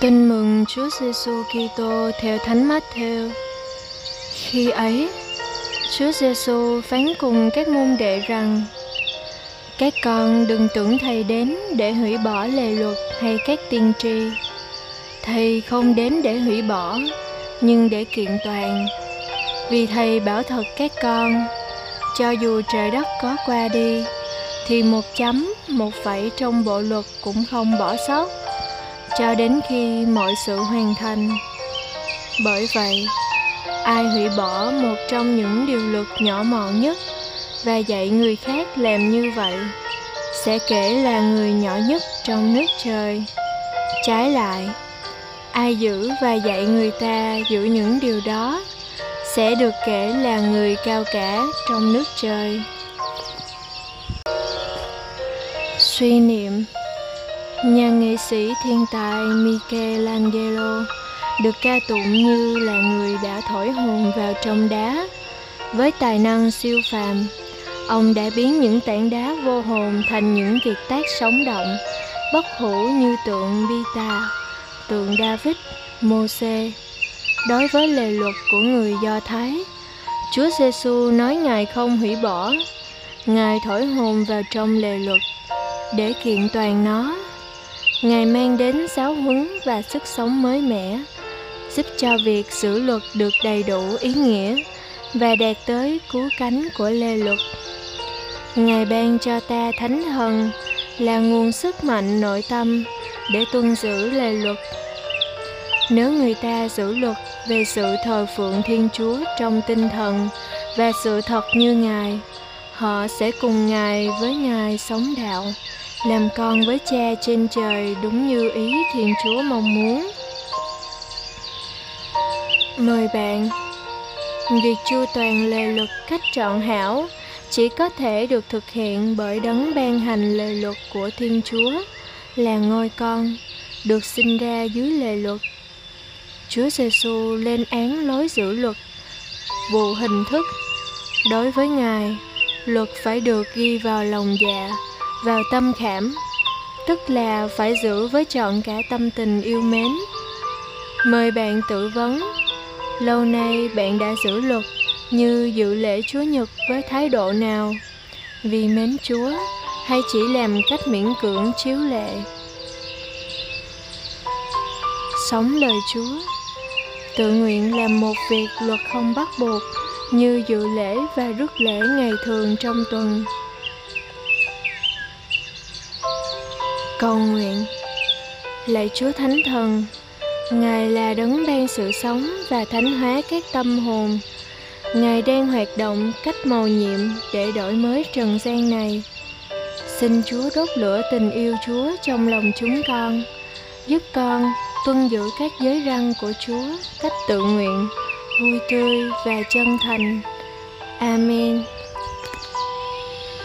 Tin mừng Chúa Giêsu Kitô theo Thánh Matthew. Khi ấy, Chúa Giêsu phán cùng các môn đệ rằng: Các con đừng tưởng thầy đến để hủy bỏ lề luật hay các tiên tri. Thầy không đến để hủy bỏ, nhưng để kiện toàn. Vì thầy bảo thật các con, cho dù trời đất có qua đi, thì một chấm, một phẩy trong bộ luật cũng không bỏ sót cho đến khi mọi sự hoàn thành. Bởi vậy, ai hủy bỏ một trong những điều luật nhỏ mọn nhất và dạy người khác làm như vậy sẽ kể là người nhỏ nhất trong nước trời. Trái lại, ai giữ và dạy người ta giữ những điều đó sẽ được kể là người cao cả trong nước trời. Suy niệm Nhà nghệ sĩ thiên tài Michelangelo được ca tụng như là người đã thổi hồn vào trong đá. Với tài năng siêu phàm, ông đã biến những tảng đá vô hồn thành những kiệt tác sống động, bất hủ như tượng Bita, tượng David, Môse. Đối với lề luật của người Do Thái, Chúa Giêsu nói Ngài không hủy bỏ, Ngài thổi hồn vào trong lề luật để kiện toàn nó Ngài mang đến giáo huấn và sức sống mới mẻ, giúp cho việc xử luật được đầy đủ ý nghĩa và đạt tới cứu cánh của lê luật. Ngài ban cho ta thánh thần là nguồn sức mạnh nội tâm để tuân giữ lề luật. Nếu người ta giữ luật về sự thờ phượng Thiên Chúa trong tinh thần và sự thật như Ngài, họ sẽ cùng Ngài với Ngài sống đạo làm con với cha trên trời đúng như ý Thiên Chúa mong muốn. Mời bạn, việc chu toàn lề luật cách trọn hảo chỉ có thể được thực hiện bởi đấng ban hành lề luật của Thiên Chúa là ngôi con được sinh ra dưới lề luật. Chúa Giêsu lên án lối giữ luật, vụ hình thức. Đối với Ngài, luật phải được ghi vào lòng dạ vào tâm khảm, tức là phải giữ với trọn cả tâm tình yêu mến. Mời bạn tự vấn, lâu nay bạn đã giữ luật như dự lễ chúa nhật với thái độ nào? Vì mến chúa hay chỉ làm cách miễn cưỡng chiếu lệ? Sống lời chúa, tự nguyện làm một việc luật không bắt buộc như dự lễ và rước lễ ngày thường trong tuần. Cầu nguyện. Lạy chúa thánh thần, ngài là đấng ban sự sống và thánh hóa các tâm hồn. Ngài đang hoạt động cách màu nhiệm để đổi mới trần gian này. Xin chúa đốt lửa tình yêu chúa trong lòng chúng con, giúp con tuân giữ các giới răn của chúa cách tự nguyện, vui tươi và chân thành. Amen.